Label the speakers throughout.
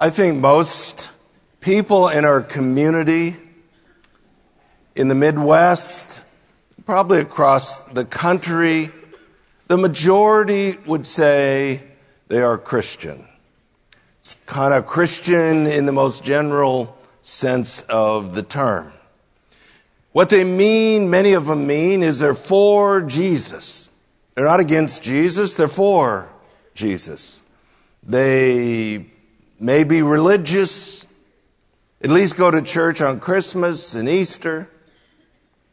Speaker 1: I think most people in our community, in the Midwest, probably across the country, the majority would say they are Christian. It's kind of Christian in the most general sense of the term. What they mean, many of them mean, is they're for Jesus. They're not against Jesus, they're for Jesus. They may be religious, at least go to church on Christmas and Easter,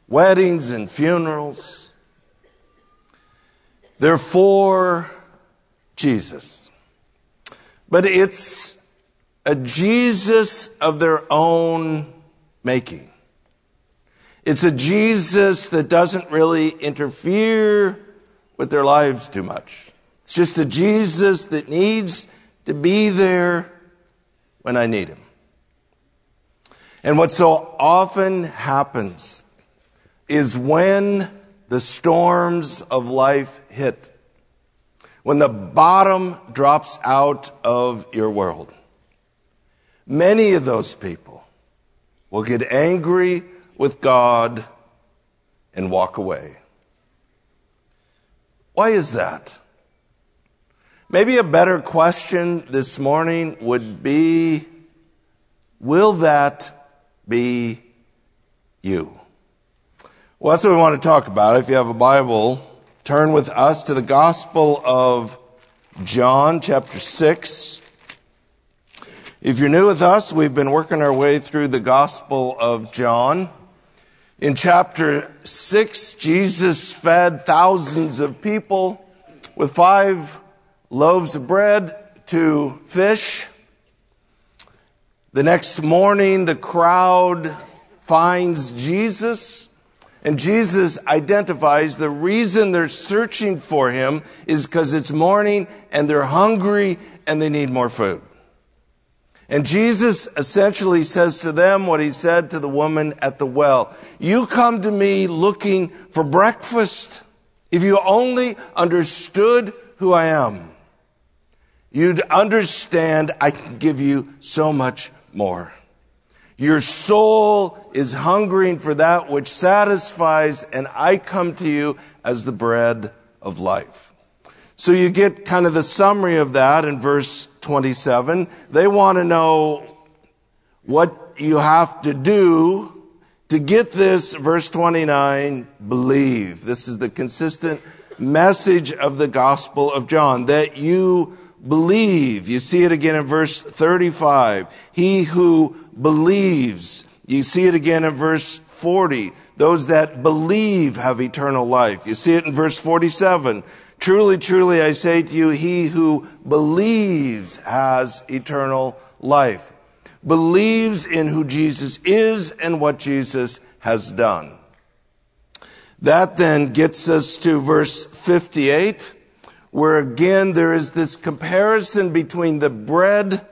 Speaker 1: weddings and funerals. They're for Jesus. But it's a Jesus of their own making. It's a Jesus that doesn't really interfere with their lives too much. It's just a Jesus that needs to be there when I need him. And what so often happens is when the storms of life hit, when the bottom drops out of your world, many of those people will get angry with God and walk away. Why is that? Maybe a better question this morning would be Will that be you? Well, that's what we want to talk about. If you have a Bible, turn with us to the Gospel of John, chapter 6. If you're new with us, we've been working our way through the Gospel of John. In chapter 6, Jesus fed thousands of people with five loaves of bread two fish. The next morning, the crowd finds Jesus, and Jesus identifies the reason they're searching for him is because it's morning and they're hungry and they need more food. And Jesus essentially says to them what he said to the woman at the well. You come to me looking for breakfast. If you only understood who I am you'd understand I can give you so much more. Your soul is hungering for that which satisfies, and I come to you as the bread of life. So you get kind of the summary of that in verse 27. They want to know what you have to do to get this, verse 29, believe. This is the consistent message of the Gospel of John, that you believe. You see it again in verse 35. He who believes. You see it again in verse 40. Those that believe have eternal life. You see it in verse 47. Truly, truly, I say to you, he who believes has eternal life. Believes in who Jesus is and what Jesus has done. That then gets us to verse 58 where again there is this comparison between the bread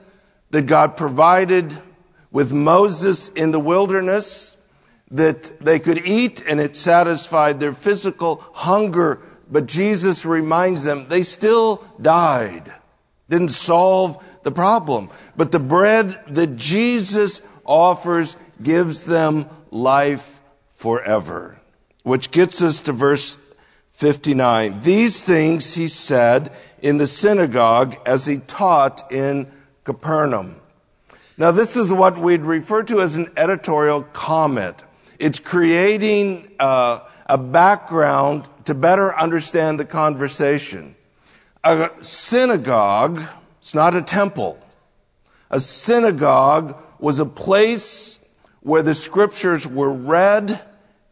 Speaker 1: that God provided with Moses in the wilderness that they could eat and it satisfied their physical hunger. But Jesus reminds them they still died. Didn't solve the problem. But the bread that Jesus offers gives them life forever. Which gets us to verse 59. These things he said in the synagogue as he taught in Capernaum. Now, this is what we'd refer to as an editorial comment. It's creating uh, a background to better understand the conversation. A synagogue, it's not a temple. A synagogue was a place where the scriptures were read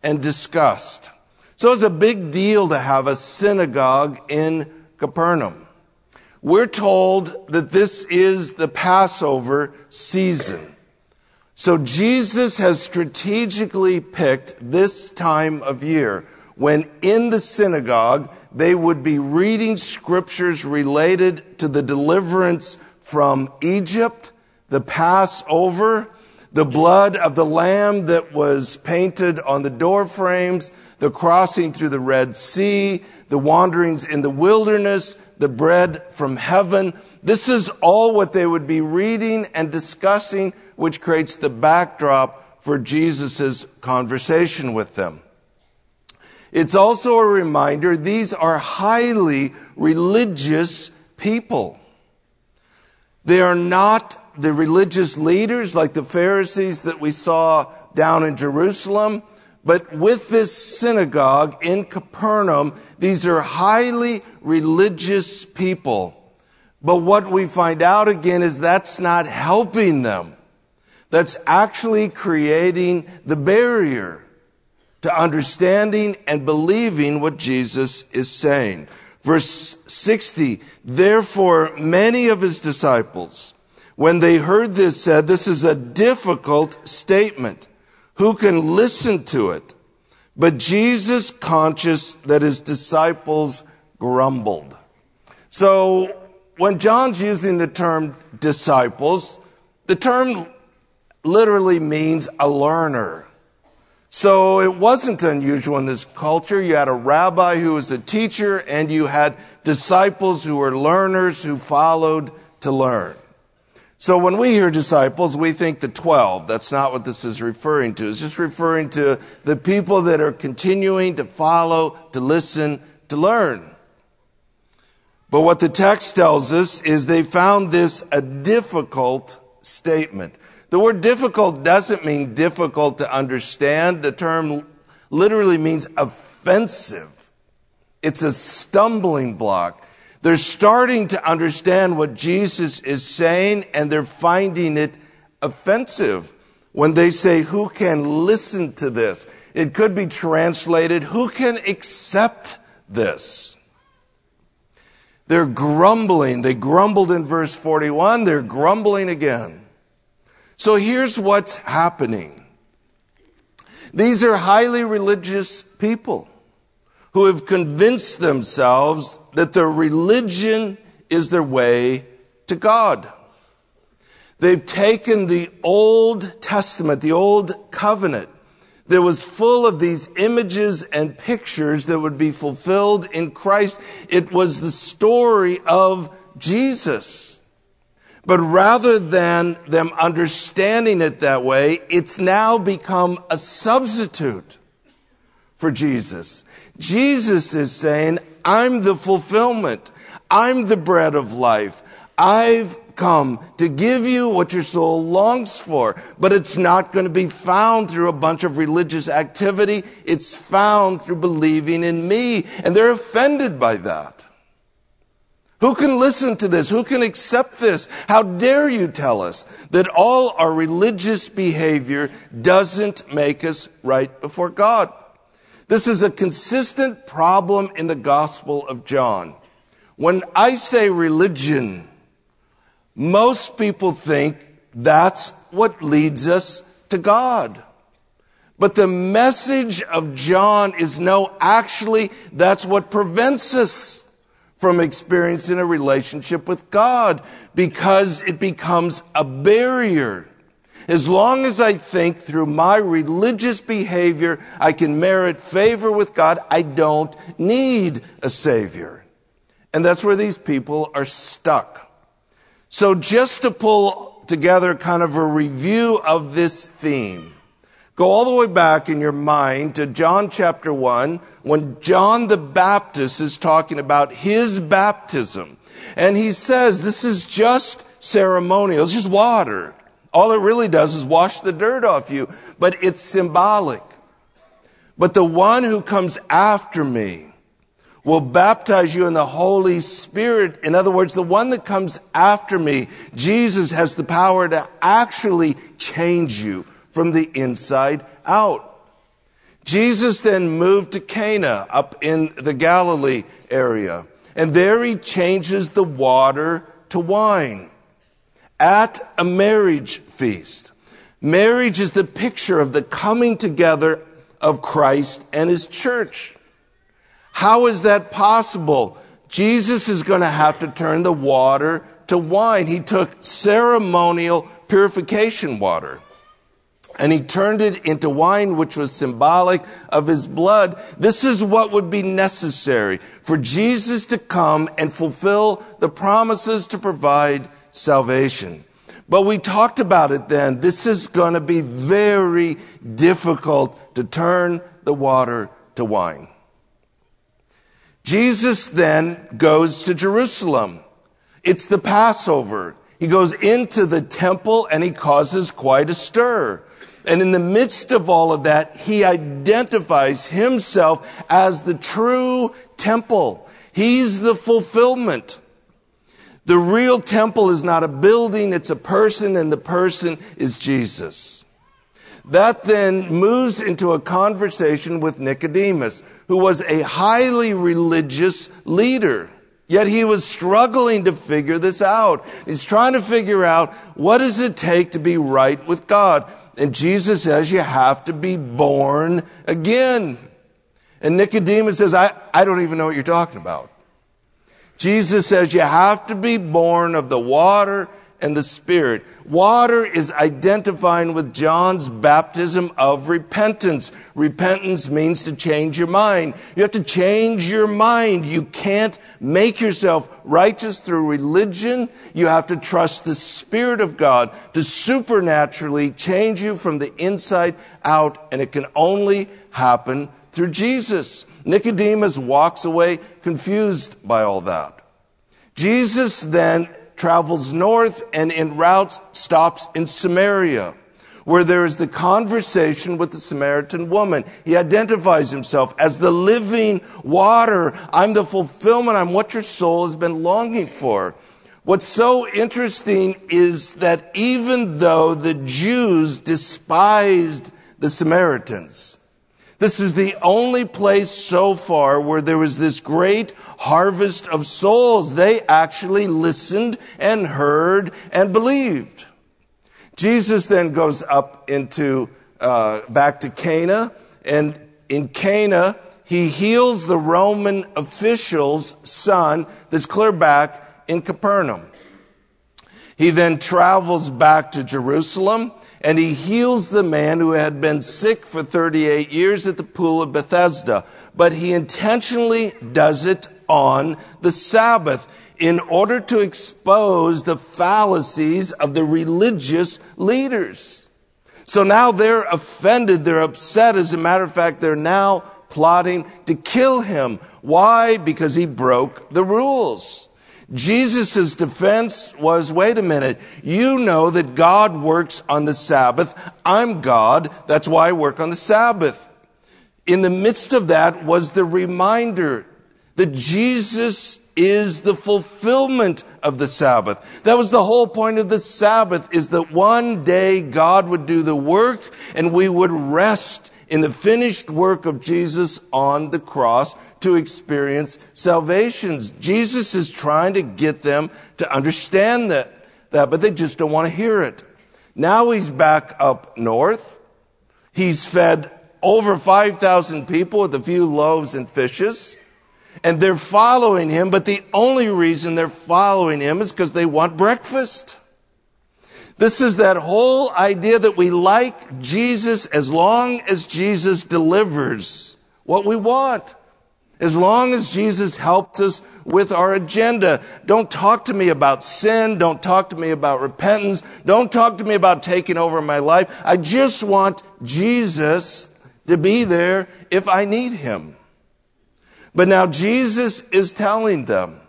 Speaker 1: and discussed. So it's a big deal to have a synagogue in Capernaum. We're told that this is the Passover season. So Jesus has strategically picked this time of year when in the synagogue they would be reading scriptures related to the deliverance from Egypt, the Passover, the blood of the lamb that was painted on the door frames, the crossing through the Red Sea, the wanderings in the wilderness, the bread from heaven. This is all what they would be reading and discussing, which creates the backdrop for Jesus' conversation with them. It's also a reminder these are highly religious people. They are not the religious leaders like the Pharisees that we saw down in Jerusalem. But with this synagogue in Capernaum, these are highly religious people. But what we find out again is that's not helping them. That's actually creating the barrier to understanding and believing what Jesus is saying. Verse 60, therefore many of his disciples, when they heard this said, this is a difficult statement. Who can listen to it? But Jesus, conscious that his disciples grumbled. So when John's using the term disciples, the term literally means a learner. So it wasn't unusual in this culture. You had a rabbi who was a teacher and you had disciples who were learners who followed to learn. So when we hear disciples, we think the 12. That's not what this is referring to. It's just referring to the people that are continuing to follow, to listen, to learn. But what the text tells us is they found this a difficult statement. The word difficult doesn't mean difficult to understand. The term literally means offensive. It's a stumbling block. They're starting to understand what Jesus is saying and they're finding it offensive when they say, who can listen to this? It could be translated, who can accept this? They're grumbling. They grumbled in verse 41. They're grumbling again. So here's what's happening. These are highly religious people who have convinced themselves that their religion is their way to God. They've taken the Old Testament, the Old Covenant, that was full of these images and pictures that would be fulfilled in Christ. It was the story of Jesus. But rather than them understanding it that way, it's now become a substitute for Jesus. Jesus is saying, I'm the fulfillment. I'm the bread of life. I've come to give you what your soul longs for, but it's not going to be found through a bunch of religious activity. It's found through believing in me. And they're offended by that. Who can listen to this? Who can accept this? How dare you tell us that all our religious behavior doesn't make us right before God? This is a consistent problem in the Gospel of John. When I say religion, most people think that's what leads us to God. But the message of John is no, actually, that's what prevents us from experiencing a relationship with God because it becomes a barrier. As long as I think through my religious behavior I can merit favor with God, I don't need a Savior. And that's where these people are stuck. So just to pull together kind of a review of this theme, Go all the way back in your mind to John chapter 1 when John the Baptist is talking about his baptism. And he says this is just ceremonial. It's just water. All it really does is wash the dirt off you, but it's symbolic. But the one who comes after me will baptize you in the Holy Spirit. In other words, the one that comes after me, Jesus has the power to actually change you from the inside out. Jesus then moved to Cana up in the Galilee area. And there he changes the water to wine at a marriage feast. Marriage is the picture of the coming together of Christ and his church. How is that possible? Jesus is going to have to turn the water to wine. He took ceremonial purification water and he turned it into wine, which was symbolic of his blood. This is what would be necessary for Jesus to come and fulfill the promises to provide salvation. But we talked about it then. This is going to be very difficult to turn the water to wine. Jesus then goes to Jerusalem. It's the Passover. He goes into the temple and he causes quite a stir. And in the midst of all of that, he identifies himself as the true temple. He's the fulfillment. The real temple is not a building, it's a person, and the person is Jesus. That then moves into a conversation with Nicodemus, who was a highly religious leader. Yet he was struggling to figure this out. He's trying to figure out what does it take to be right with God? And Jesus says you have to be born again. And Nicodemus says, I, I don't even know what you're talking about. Jesus says you have to be born of the water and the Spirit. Water is identifying with John's baptism of repentance. Repentance means to change your mind. You have to change your mind. You can't make yourself righteous through religion. You have to trust the Spirit of God to supernaturally change you from the inside out, and it can only happen through Jesus. Nicodemus walks away confused by all that. Jesus then travels north and in routes stops in Samaria, where there is the conversation with the Samaritan woman. He identifies himself as the living water. I'm the fulfillment. I'm what your soul has been longing for. What's so interesting is that even though the Jews despised the Samaritans, this is the only place so far where there was this great harvest of souls. They actually listened and heard and believed. Jesus then goes up into, uh, back to Cana, and in Cana, he heals the Roman official's son that's clear back in Capernaum. He then travels back to Jerusalem and he heals the man who had been sick for 38 years at the pool of Bethesda. But he intentionally does it on the Sabbath in order to expose the fallacies of the religious leaders. So now they're offended, they're upset. As a matter of fact, they're now plotting to kill him. Why? Because he broke the rules. Jesus' defense was, wait a minute, you know that God works on the Sabbath. I'm God. That's why I work on the Sabbath. In the midst of that was the reminder that Jesus is the fulfillment of the Sabbath. That was the whole point of the Sabbath is that one day God would do the work and we would rest in the finished work of Jesus on the cross to experience salvation. Jesus is trying to get them to understand that, that, but they just don't want to hear it. Now he's back up north. He's fed over 5,000 people with a few loaves and fishes. And they're following him, but the only reason they're following him is because they want breakfast. This is that whole idea that we like Jesus as long as Jesus delivers what we want. As long as Jesus helps us with our agenda. Don't talk to me about sin. Don't talk to me about repentance. Don't talk to me about taking over my life. I just want Jesus to be there if I need him. But now Jesus is telling them,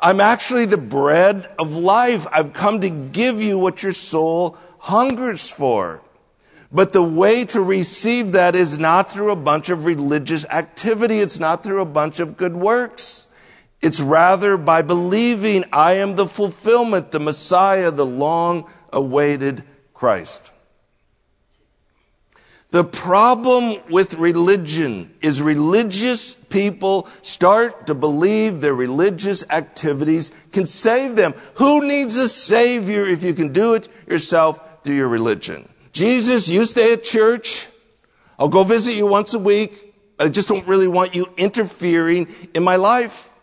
Speaker 1: I'm actually the bread of life. I've come to give you what your soul hungers for. But the way to receive that is not through a bunch of religious activity. It's not through a bunch of good works. It's rather by believing I am the fulfillment, the Messiah, the long awaited Christ. The problem with religion is religious people start to believe their religious activities can save them. Who needs a savior if you can do it yourself through your religion? Jesus, you stay at church. I'll go visit you once a week. I just don't really want you interfering in my life.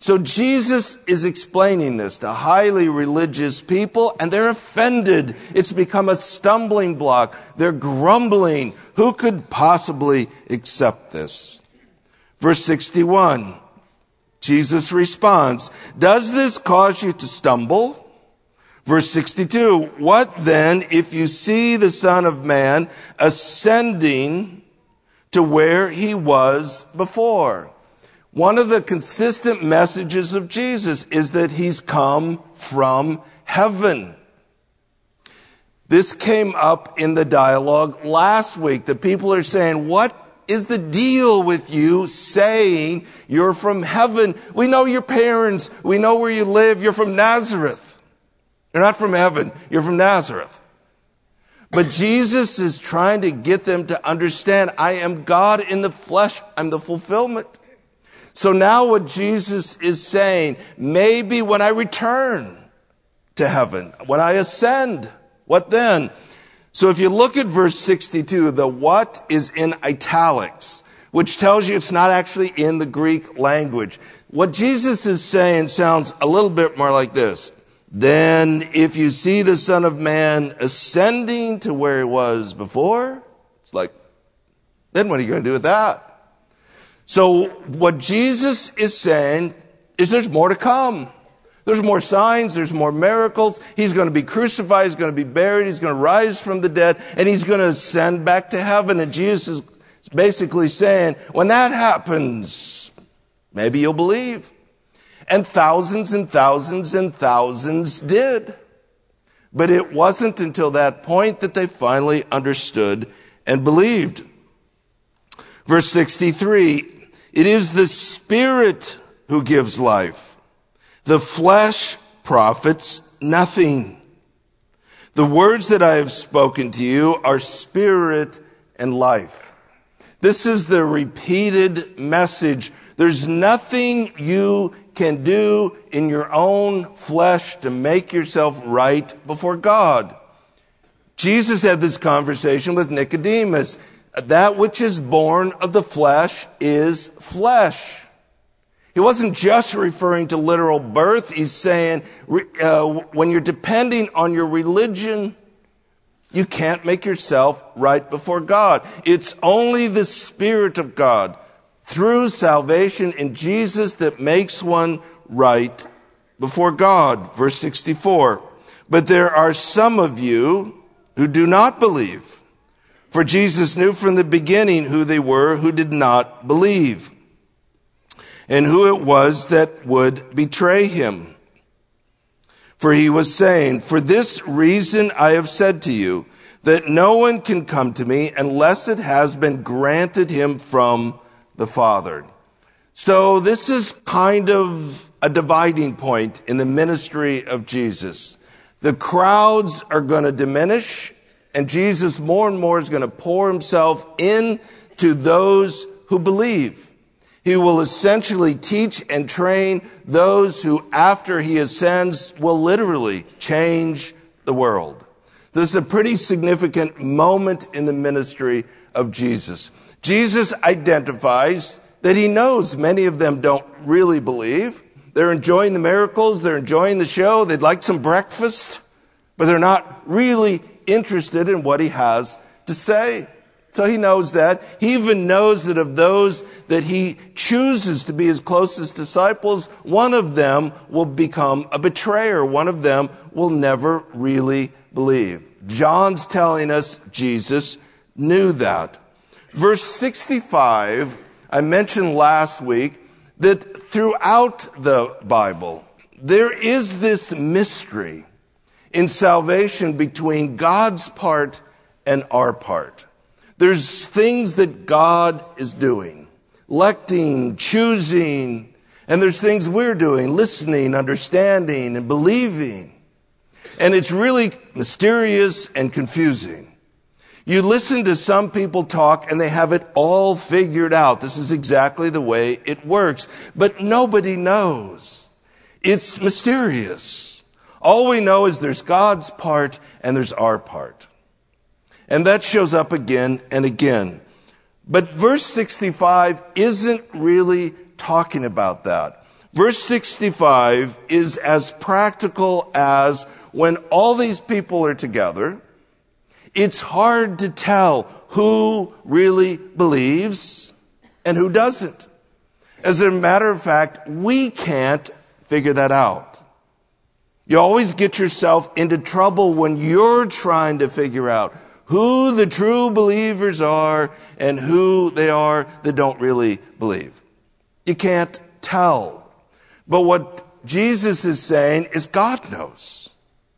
Speaker 1: So Jesus is explaining this to highly religious people and they're offended. It's become a stumbling block. They're grumbling. Who could possibly accept this? Verse 61. Jesus responds, Does this cause you to stumble? Verse 62, What then if you see the Son of Man ascending to where he was before? One of the consistent messages of Jesus is that he's come from heaven. This came up in the dialogue last week. The people are saying, What is the deal with you saying you're from heaven? We know your parents. We know where you live. You're from Nazareth. You're not from heaven. You're from Nazareth. But Jesus is trying to get them to understand I am God in the flesh. I'm the fulfillment. So now what Jesus is saying, maybe when I return to heaven, when I ascend, what then? So if you look at verse 62, the what is in italics, which tells you it's not actually in the Greek language. What Jesus is saying sounds a little bit more like this. Then if you see the Son of Man ascending to where he was before, it's like, then what are you going to do with that? So what Jesus is saying is there's more to come. There's more signs, there's more miracles. He's going to be crucified, he's going to be buried, he's going to rise from the dead, and he's going to ascend back to heaven. And Jesus is basically saying, when that happens, maybe you'll believe. And thousands and thousands and thousands did. But it wasn't until that point that they finally understood and believed. Verse 63 it is the Spirit who gives life. The flesh profits nothing. The words that I have spoken to you are spirit and life. This is the repeated message. There's nothing you can do in your own flesh to make yourself right before God. Jesus had this conversation with Nicodemus that which is born of the flesh is flesh. He wasn't just referring to literal birth. He's saying uh, when you're depending on your religion, you can't make yourself right before God. It's only the Spirit of God through salvation in Jesus that makes one right before God. Verse 64. But there are some of you who do not believe. For Jesus knew from the beginning who they were who did not believe and who it was that would betray him. For he was saying, For this reason I have said to you that no one can come to me unless it has been granted him from the Father. So this is kind of a dividing point in the ministry of Jesus. The crowds are going to diminish and Jesus more and more is going to pour himself into those who believe. He will essentially teach and train those who, after he ascends, will literally change the world. This is a pretty significant moment in the ministry of Jesus. Jesus identifies that he knows many of them don't really believe. They're enjoying the miracles, they're enjoying the show, they'd like some breakfast, but they're not really interested in what he has to say. So he knows that. He even knows that of those that he chooses to be his closest disciples, one of them will become a betrayer. One of them will never really believe. John's telling us Jesus knew that. Verse 65, I mentioned last week that throughout the Bible, there is this mystery in salvation between God's part and our part. There's things that God is doing, electing, choosing, and there's things we're doing, listening, understanding, and believing. And it's really mysterious and confusing. You listen to some people talk and they have it all figured out. This is exactly the way it works. But nobody knows. It's mysterious. All we know is there's God's part and there's our part. And that shows up again and again. But verse 65 isn't really talking about that. Verse 65 is as practical as when all these people are together, it's hard to tell who really believes and who doesn't. As a matter of fact, we can't figure that out. You always get yourself into trouble when you're trying to figure out who the true believers are and who they are that don't really believe. You can't tell. But what Jesus is saying is God knows.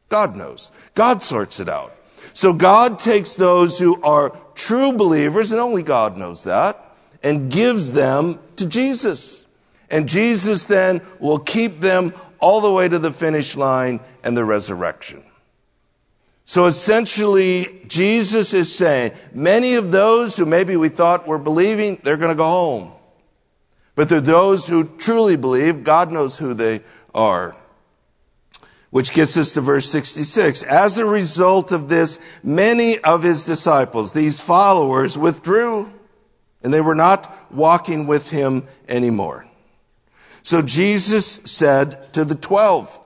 Speaker 1: God knows. God sorts it out. So God takes those who are true believers, and only God knows that, and gives them to Jesus. And Jesus then will keep them all the way to the finish line and the resurrection. So essentially, Jesus is saying, many of those who maybe we thought were believing, they're going to go home. But there are those who truly believe, God knows who they are. Which gets us to verse 66. As a result of this, many of his disciples, these followers, withdrew, and they were not walking with him anymore. So Jesus said to the twelve,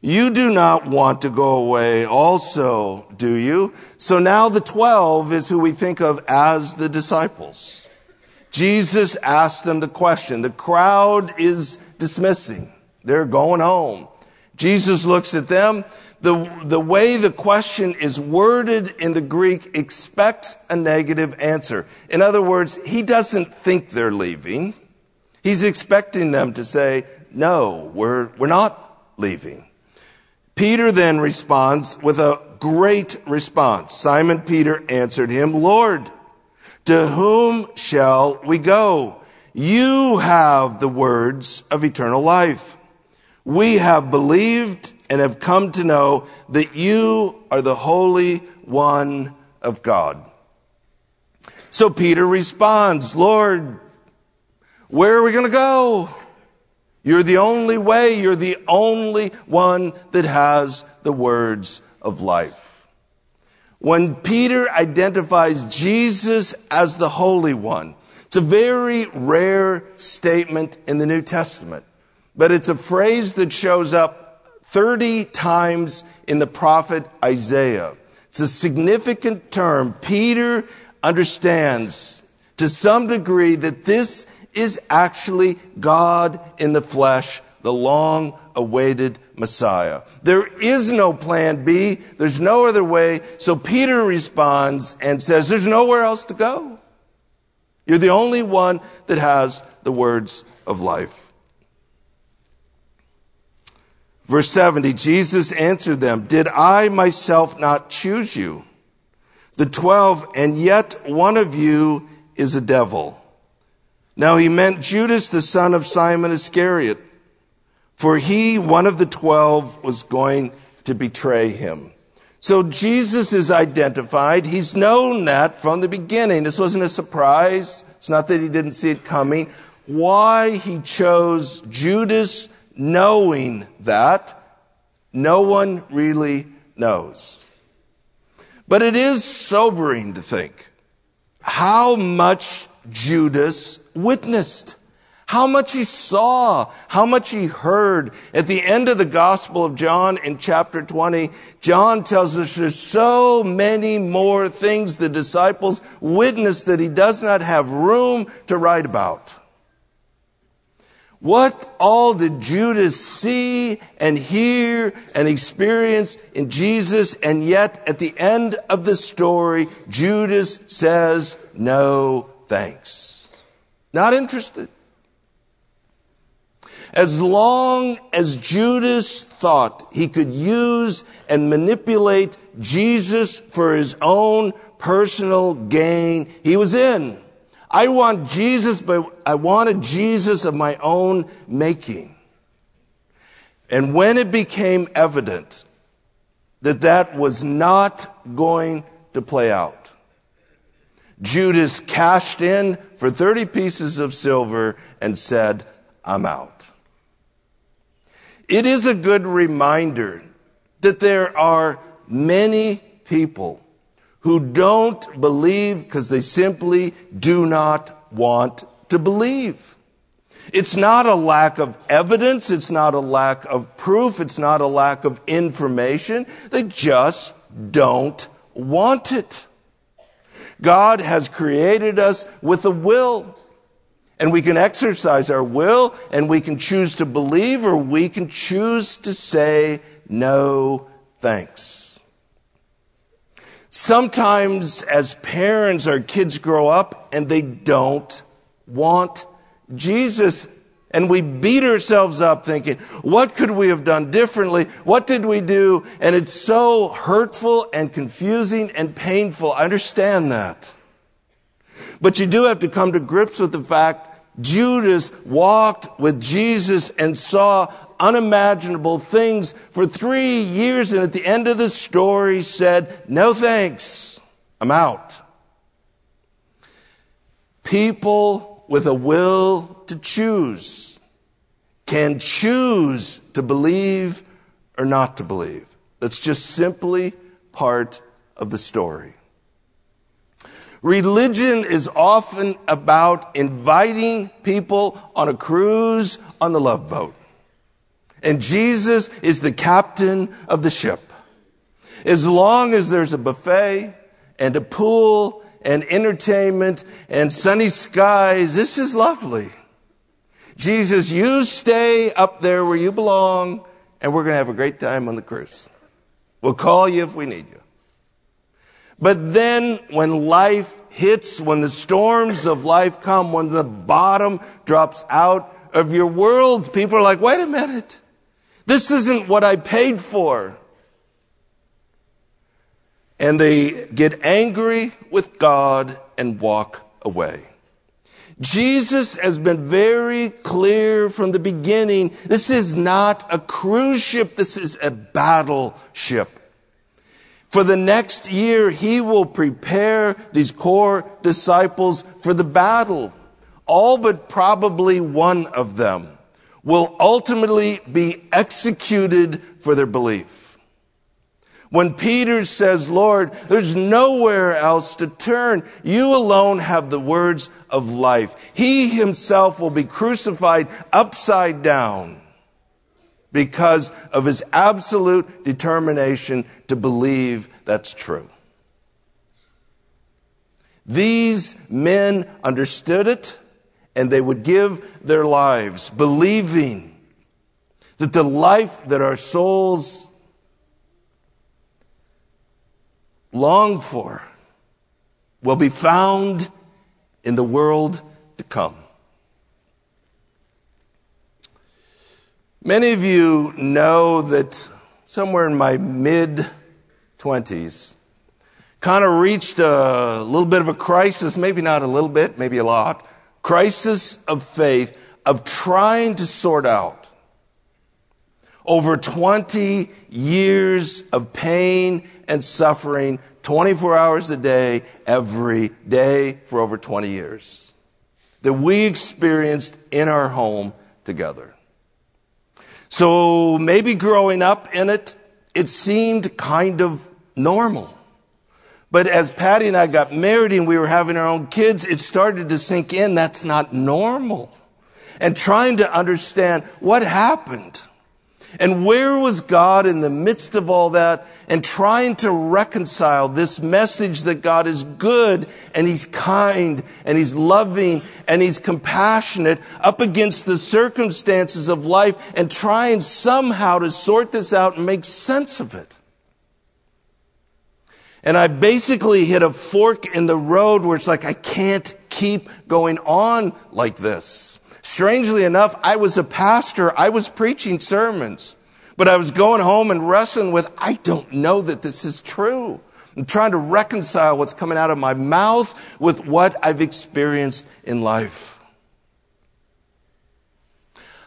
Speaker 1: you do not want to go away also, do you? So now the twelve is who we think of as the disciples. Jesus asked them the question. The crowd is dismissing. They're going home. Jesus looks at them. The, the way the question is worded in the Greek expects a negative answer. In other words, he doesn't think they're leaving. He's expecting them to say, no, we're, we're not leaving. Peter then responds with a great response. Simon Peter answered him, Lord, to whom shall we go? You have the words of eternal life. We have believed and have come to know that you are the Holy One of God. So Peter responds, Lord, where are we going to go? You're the only way. You're the only one that has the words of life. When Peter identifies Jesus as the Holy One, it's a very rare statement in the New Testament, but it's a phrase that shows up 30 times in the prophet Isaiah. It's a significant term. Peter understands to some degree that this is actually God in the flesh, the long awaited Messiah. There is no plan B. There's no other way. So Peter responds and says, there's nowhere else to go. You're the only one that has the words of life. Verse 70, Jesus answered them, Did I myself not choose you? The twelve, and yet one of you is a devil. Now he meant Judas, the son of Simon Iscariot, for he, one of the twelve, was going to betray him. So Jesus is identified. He's known that from the beginning. This wasn't a surprise. It's not that he didn't see it coming. Why he chose Judas knowing that, no one really knows. But it is sobering to think how much Judas witnessed. How much he saw, how much he heard. At the end of the Gospel of John in chapter 20, John tells us there's so many more things the disciples witnessed that he does not have room to write about. What all did Judas see and hear and experience in Jesus? And yet at the end of the story, Judas says no thanks. Not interested. As long as Judas thought he could use and manipulate Jesus for his own personal gain, he was in. I want Jesus, but I wanted Jesus of my own making. And when it became evident that that was not going to play out, Judas cashed in for 30 pieces of silver and said, I'm out. It is a good reminder that there are many people who don't believe because they simply do not want to believe. It's not a lack of evidence. It's not a lack of proof. It's not a lack of information. They just don't want it. God has created us with a will. And we can exercise our will and we can choose to believe or we can choose to say no thanks. Sometimes as parents, our kids grow up and they don't want Jesus. And we beat ourselves up thinking, what could we have done differently? What did we do? And it's so hurtful and confusing and painful. I understand that. But you do have to come to grips with the fact Judas walked with Jesus and saw unimaginable things for three years. And at the end of the story said, no thanks. I'm out. People with a will to choose can choose to believe or not to believe. That's just simply part of the story. Religion is often about inviting people on a cruise on the love boat. And Jesus is the captain of the ship. As long as there's a buffet and a pool and entertainment and sunny skies, this is lovely. Jesus, you stay up there where you belong, and we're going to have a great time on the cruise. We'll call you if we need you. But then when life hits, when the storms of life come, when the bottom drops out of your world, people are like, wait a minute. This isn't what I paid for. And they get angry with God and walk away. Jesus has been very clear from the beginning. This is not a cruise ship. This is a battleship. For the next year, he will prepare these core disciples for the battle. All but probably one of them will ultimately be executed for their belief. When Peter says, Lord, there's nowhere else to turn. You alone have the words of life. He himself will be crucified upside down because of his absolute determination to believe that's true. These men understood it and they would give their lives believing that the life that our souls long for will be found in the world to come. Many of you know that somewhere in my mid 20s, kind of reached a little bit of a crisis, maybe not a little bit, maybe a lot, crisis of faith of trying to sort out over 20 years of pain and suffering 24 hours a day, every day for over 20 years that we experienced in our home together. So maybe growing up in it, it seemed kind of normal. But as Patty and I got married and we were having our own kids, it started to sink in that's not normal. And trying to understand what happened. And where was God in the midst of all that and trying to reconcile this message that God is good and He's kind and He's loving and He's compassionate up against the circumstances of life and trying somehow to sort this out and make sense of it. And I basically hit a fork in the road where it's like, I can't keep going on like this. Strangely enough, I was a pastor. I was preaching sermons. But I was going home and wrestling with, I don't know that this is true. I'm trying to reconcile what's coming out of my mouth with what I've experienced in life.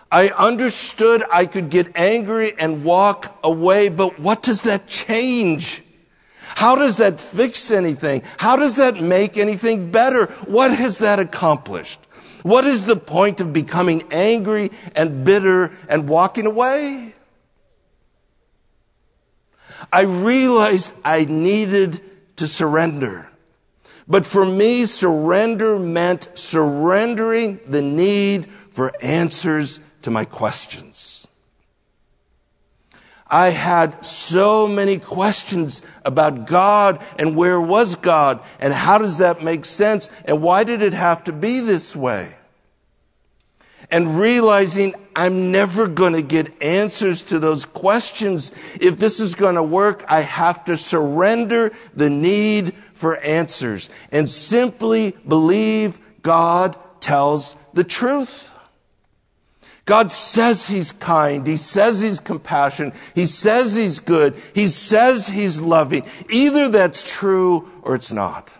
Speaker 1: I understood I could get angry and walk away, but what does that change? How does that fix anything? How does that make anything better? What has that accomplished? What is the point of becoming angry and bitter and walking away? I realized I needed to surrender. But for me, surrender meant surrendering the need for answers to my questions. I had so many questions about God and where was God and how does that make sense and why did it have to be this way? And realizing I'm never going to get answers to those questions. If this is going to work, I have to surrender the need for answers and simply believe God tells the truth. God says He's kind. He says He's compassionate. He says He's good. He says He's loving. Either that's true or it's not.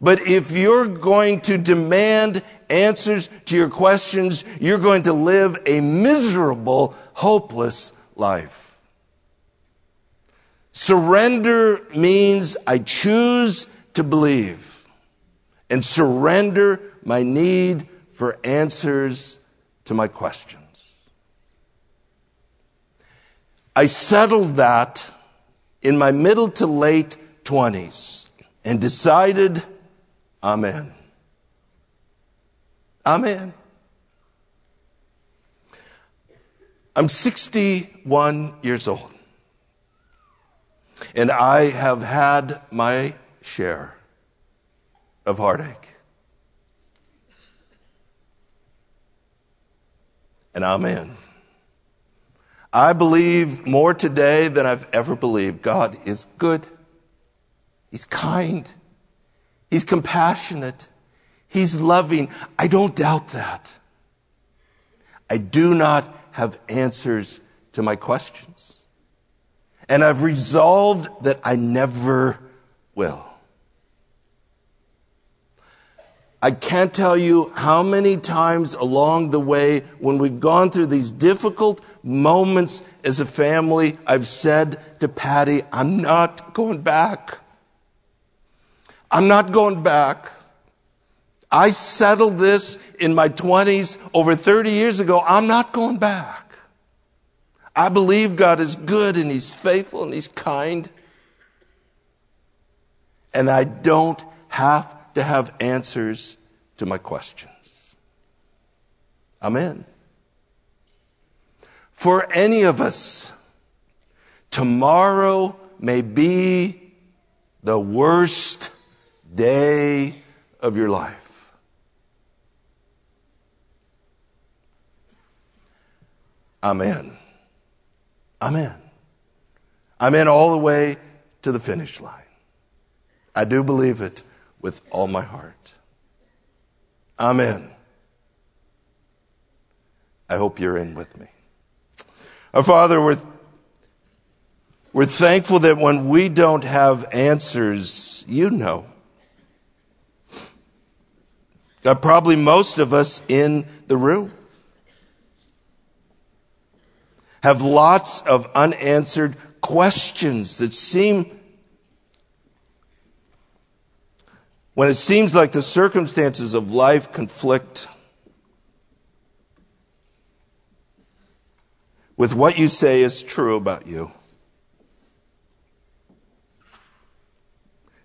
Speaker 1: But if you're going to demand answers to your questions, you're going to live a miserable, hopeless life. Surrender means I choose to believe and surrender my need for answers to my questions. I settled that in my middle to late 20s and decided, Amen. Amen. I'm 61 years old. And I have had my share of heartache. And amen. I believe more today than I've ever believed. God is good. He's kind. He's compassionate. He's loving. I don't doubt that. I do not have answers to my questions. And I've resolved that I never will. I can't tell you how many times along the way when we've gone through these difficult moments as a family, I've said to Patty, I'm not going back. I'm not going back. I settled this in my 20s over 30 years ago. I'm not going back. I believe God is good and He's faithful and He's kind. And I don't have to have answers to my questions. Amen. For any of us, tomorrow may be the worst day of your life. Amen. Amen. Amen all the way to the finish line. I do believe it with all my heart. Amen. I hope you're in with me. Our Father, we're we're thankful that when we don't have answers, you know. God, probably most of us in the room have lots of unanswered questions that seem, when it seems like the circumstances of life conflict with what you say is true about you.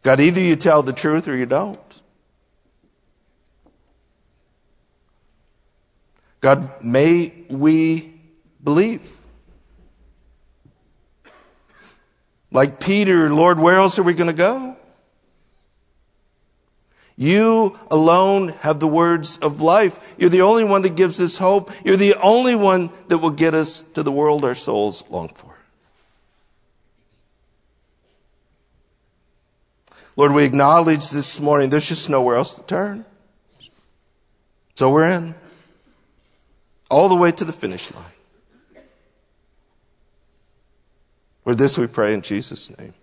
Speaker 1: God, either you tell the truth or you don't. God, may we believe. Like Peter, Lord, where else are we going to go? You alone have the words of life. You're the only one that gives us hope. You're the only one that will get us to the world our souls long for. Lord, we acknowledge this morning there's just nowhere else to turn. So we're in all the way to the finish line. For this we pray in Jesus' name.